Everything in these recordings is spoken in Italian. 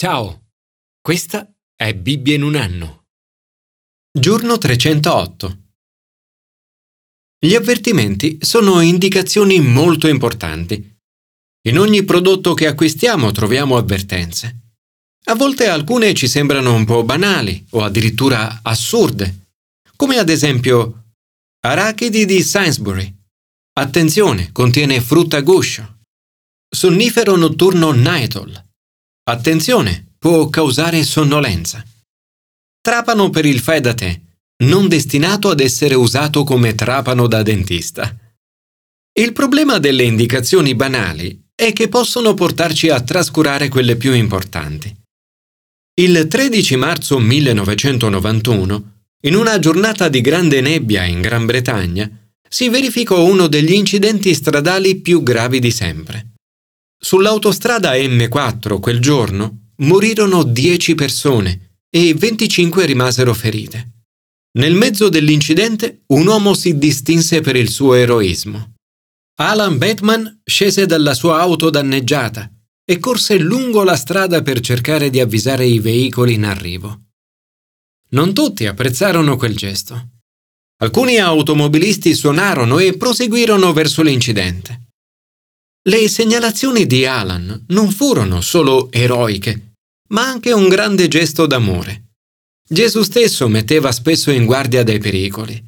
Ciao, questa è Bibbia in un anno. Giorno 308. Gli avvertimenti sono indicazioni molto importanti. In ogni prodotto che acquistiamo troviamo avvertenze. A volte alcune ci sembrano un po' banali o addirittura assurde, come ad esempio arachidi di Sainsbury. Attenzione, contiene frutta guscio. Sonnifero notturno Nitol. Attenzione, può causare sonnolenza. Trapano per il fai da te, non destinato ad essere usato come trapano da dentista. Il problema delle indicazioni banali è che possono portarci a trascurare quelle più importanti. Il 13 marzo 1991, in una giornata di grande nebbia in Gran Bretagna, si verificò uno degli incidenti stradali più gravi di sempre. Sull'autostrada M4 quel giorno morirono 10 persone e 25 rimasero ferite. Nel mezzo dell'incidente un uomo si distinse per il suo eroismo. Alan Bateman scese dalla sua auto danneggiata e corse lungo la strada per cercare di avvisare i veicoli in arrivo. Non tutti apprezzarono quel gesto. Alcuni automobilisti suonarono e proseguirono verso l'incidente. Le segnalazioni di Alan non furono solo eroiche, ma anche un grande gesto d'amore. Gesù stesso metteva spesso in guardia dai pericoli.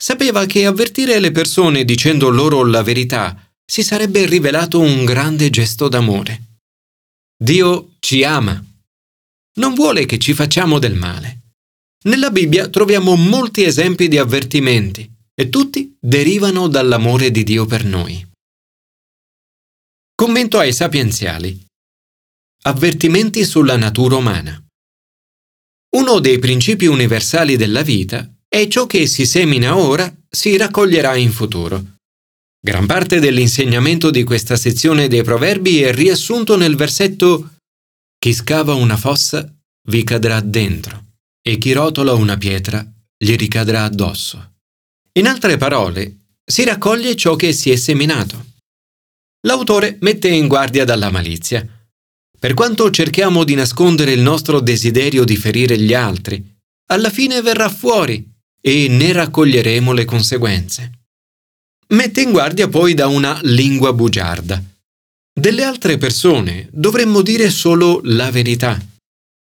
Sapeva che avvertire le persone dicendo loro la verità si sarebbe rivelato un grande gesto d'amore. Dio ci ama. Non vuole che ci facciamo del male. Nella Bibbia troviamo molti esempi di avvertimenti e tutti derivano dall'amore di Dio per noi. Commento ai sapienziali. Avvertimenti sulla natura umana. Uno dei principi universali della vita è ciò che si semina ora si raccoglierà in futuro. Gran parte dell'insegnamento di questa sezione dei proverbi è riassunto nel versetto Chi scava una fossa vi cadrà dentro e chi rotola una pietra gli ricadrà addosso. In altre parole, si raccoglie ciò che si è seminato. L'autore mette in guardia dalla malizia. Per quanto cerchiamo di nascondere il nostro desiderio di ferire gli altri, alla fine verrà fuori e ne raccoglieremo le conseguenze. Mette in guardia poi da una lingua bugiarda. Delle altre persone dovremmo dire solo la verità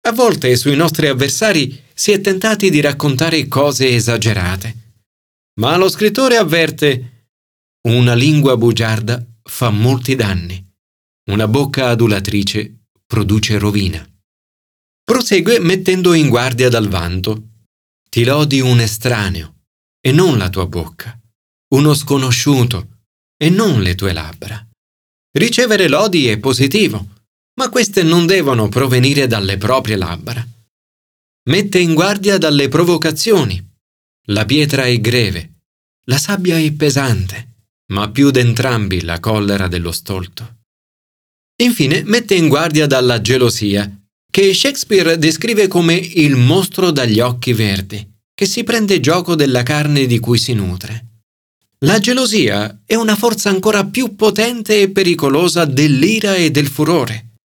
a volte sui nostri avversari si è tentati di raccontare cose esagerate. Ma lo scrittore avverte una lingua bugiarda fa molti danni. Una bocca adulatrice produce rovina. Prosegue mettendo in guardia dal vanto. Ti lodi un estraneo e non la tua bocca, uno sconosciuto e non le tue labbra. Ricevere lodi è positivo, ma queste non devono provenire dalle proprie labbra. Mette in guardia dalle provocazioni. La pietra è greve, la sabbia è pesante, ma più d'entrambi la collera dello stolto. Infine mette in guardia dalla gelosia, che Shakespeare descrive come il mostro dagli occhi verdi, che si prende gioco della carne di cui si nutre. La gelosia è una forza ancora più potente e pericolosa dell'ira e del furore.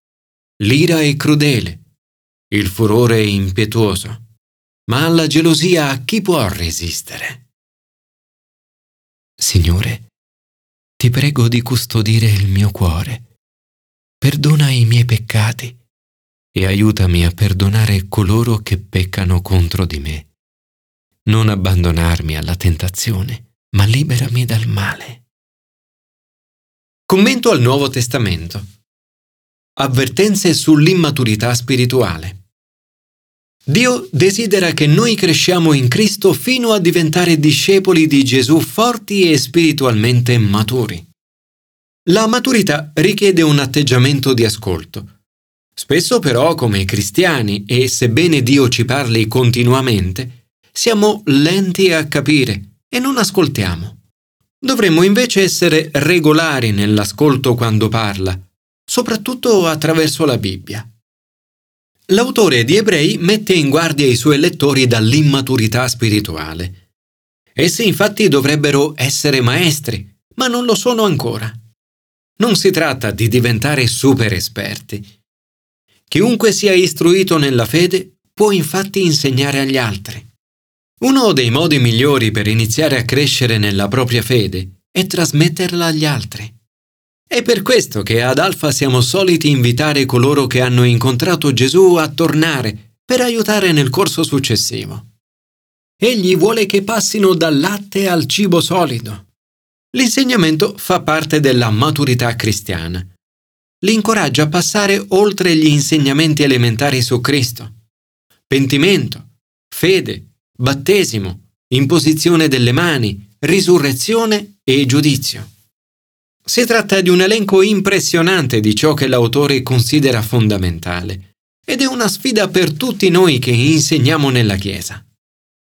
L'ira è crudele, il furore è impetuoso, ma alla gelosia chi può resistere? Signore, ti prego di custodire il mio cuore, perdona i miei peccati e aiutami a perdonare coloro che peccano contro di me. Non abbandonarmi alla tentazione, ma liberami dal male. Commento al Nuovo Testamento. Avvertenze sull'immaturità spirituale. Dio desidera che noi cresciamo in Cristo fino a diventare discepoli di Gesù forti e spiritualmente maturi. La maturità richiede un atteggiamento di ascolto. Spesso però come cristiani, e sebbene Dio ci parli continuamente, siamo lenti a capire e non ascoltiamo. Dovremmo invece essere regolari nell'ascolto quando parla, soprattutto attraverso la Bibbia. L'autore di Ebrei mette in guardia i suoi lettori dall'immaturità spirituale. Essi infatti dovrebbero essere maestri, ma non lo sono ancora. Non si tratta di diventare super esperti. Chiunque sia istruito nella fede può infatti insegnare agli altri. Uno dei modi migliori per iniziare a crescere nella propria fede è trasmetterla agli altri. È per questo che ad Alfa siamo soliti invitare coloro che hanno incontrato Gesù a tornare per aiutare nel corso successivo. Egli vuole che passino dal latte al cibo solido. L'insegnamento fa parte della maturità cristiana. Li incoraggia a passare oltre gli insegnamenti elementari su Cristo. Pentimento, fede, battesimo, imposizione delle mani, risurrezione e giudizio. Si tratta di un elenco impressionante di ciò che l'autore considera fondamentale ed è una sfida per tutti noi che insegniamo nella Chiesa.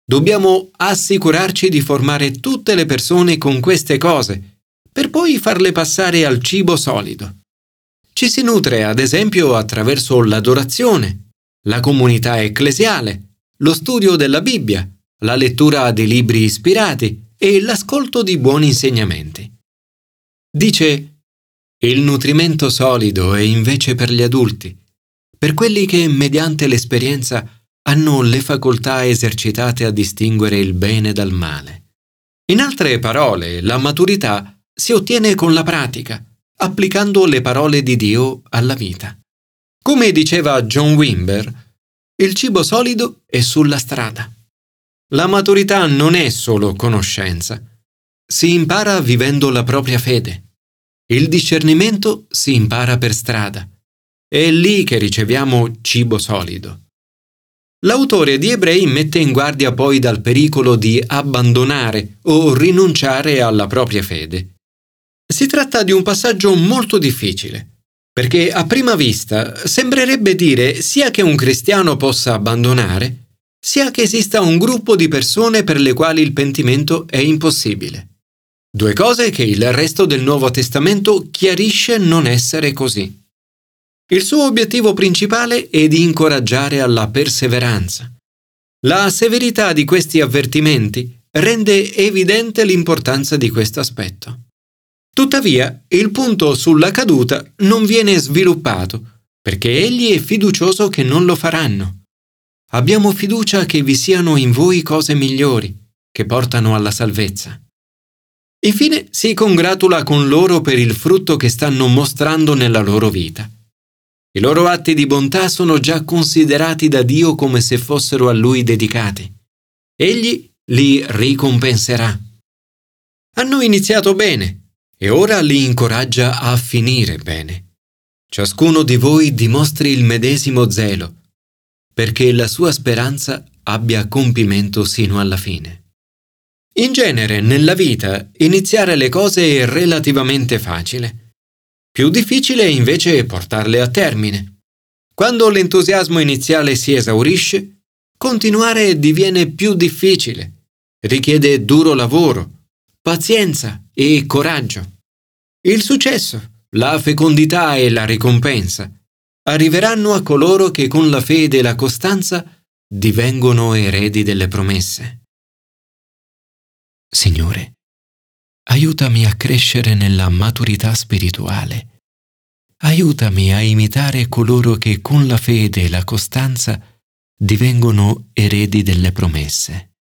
Dobbiamo assicurarci di formare tutte le persone con queste cose, per poi farle passare al cibo solido. Ci si nutre, ad esempio, attraverso l'adorazione, la comunità ecclesiale, lo studio della Bibbia, la lettura di libri ispirati e l'ascolto di buoni insegnamenti. Dice, il nutrimento solido è invece per gli adulti, per quelli che, mediante l'esperienza, hanno le facoltà esercitate a distinguere il bene dal male. In altre parole, la maturità si ottiene con la pratica, applicando le parole di Dio alla vita. Come diceva John Wimber, il cibo solido è sulla strada. La maturità non è solo conoscenza. Si impara vivendo la propria fede. Il discernimento si impara per strada. È lì che riceviamo cibo solido. L'autore di Ebrei mette in guardia poi dal pericolo di abbandonare o rinunciare alla propria fede. Si tratta di un passaggio molto difficile, perché a prima vista sembrerebbe dire sia che un cristiano possa abbandonare, sia che esista un gruppo di persone per le quali il pentimento è impossibile. Due cose che il resto del Nuovo Testamento chiarisce non essere così. Il suo obiettivo principale è di incoraggiare alla perseveranza. La severità di questi avvertimenti rende evidente l'importanza di questo aspetto. Tuttavia, il punto sulla caduta non viene sviluppato, perché egli è fiducioso che non lo faranno. Abbiamo fiducia che vi siano in voi cose migliori, che portano alla salvezza. Infine si congratula con loro per il frutto che stanno mostrando nella loro vita. I loro atti di bontà sono già considerati da Dio come se fossero a Lui dedicati. Egli li ricompenserà. Hanno iniziato bene e ora li incoraggia a finire bene. Ciascuno di voi dimostri il medesimo zelo perché la sua speranza abbia compimento sino alla fine. In genere, nella vita, iniziare le cose è relativamente facile. Più difficile invece è portarle a termine. Quando l'entusiasmo iniziale si esaurisce, continuare diviene più difficile. Richiede duro lavoro, pazienza e coraggio. Il successo, la fecondità e la ricompensa arriveranno a coloro che con la fede e la costanza divengono eredi delle promesse. Signore, aiutami a crescere nella maturità spirituale. Aiutami a imitare coloro che con la fede e la costanza divengono eredi delle promesse.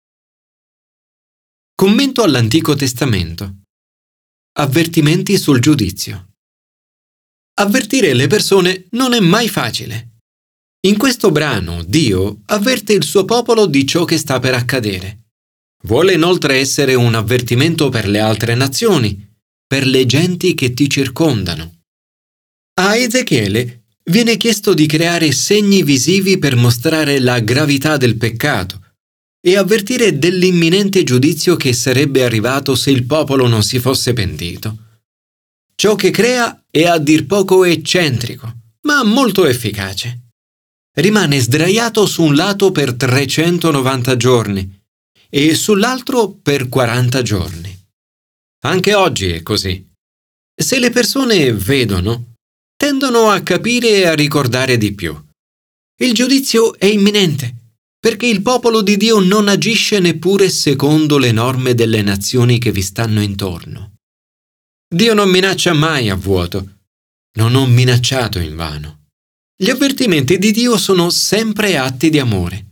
Commento all'Antico Testamento. Avvertimenti sul giudizio. Avvertire le persone non è mai facile. In questo brano Dio avverte il suo popolo di ciò che sta per accadere. Vuole inoltre essere un avvertimento per le altre nazioni, per le genti che ti circondano. A Ezechiele viene chiesto di creare segni visivi per mostrare la gravità del peccato e avvertire dell'imminente giudizio che sarebbe arrivato se il popolo non si fosse pentito. Ciò che crea è a dir poco eccentrico, ma molto efficace. Rimane sdraiato su un lato per 390 giorni e sull'altro per 40 giorni. Anche oggi è così. Se le persone vedono, tendono a capire e a ricordare di più. Il giudizio è imminente, perché il popolo di Dio non agisce neppure secondo le norme delle nazioni che vi stanno intorno. Dio non minaccia mai a vuoto. Non ho minacciato in vano. Gli avvertimenti di Dio sono sempre atti di amore.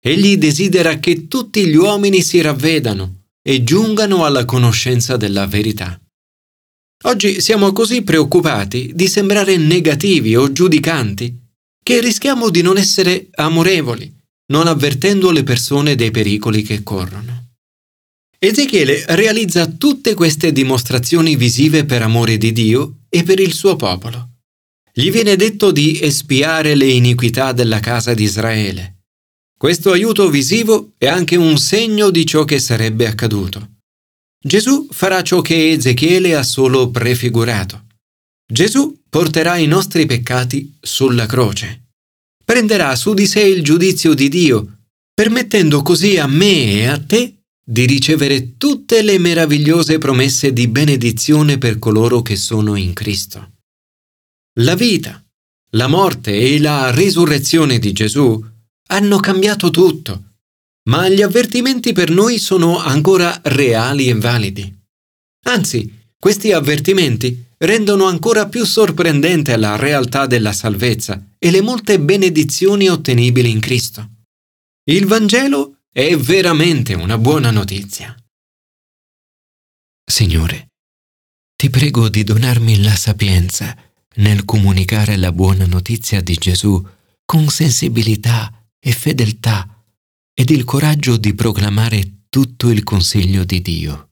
Egli desidera che tutti gli uomini si ravvedano e giungano alla conoscenza della verità. Oggi siamo così preoccupati di sembrare negativi o giudicanti che rischiamo di non essere amorevoli, non avvertendo le persone dei pericoli che corrono. Ezechiele realizza tutte queste dimostrazioni visive per amore di Dio e per il suo popolo. Gli viene detto di espiare le iniquità della casa di Israele. Questo aiuto visivo è anche un segno di ciò che sarebbe accaduto. Gesù farà ciò che Ezechiele ha solo prefigurato. Gesù porterà i nostri peccati sulla croce. Prenderà su di sé il giudizio di Dio, permettendo così a me e a te di ricevere tutte le meravigliose promesse di benedizione per coloro che sono in Cristo. La vita, la morte e la risurrezione di Gesù hanno cambiato tutto ma gli avvertimenti per noi sono ancora reali e validi. Anzi, questi avvertimenti rendono ancora più sorprendente la realtà della salvezza e le molte benedizioni ottenibili in Cristo. Il Vangelo è veramente una buona notizia. Signore, ti prego di donarmi la sapienza nel comunicare la buona notizia di Gesù con sensibilità e fedeltà ed il coraggio di proclamare tutto il consiglio di Dio.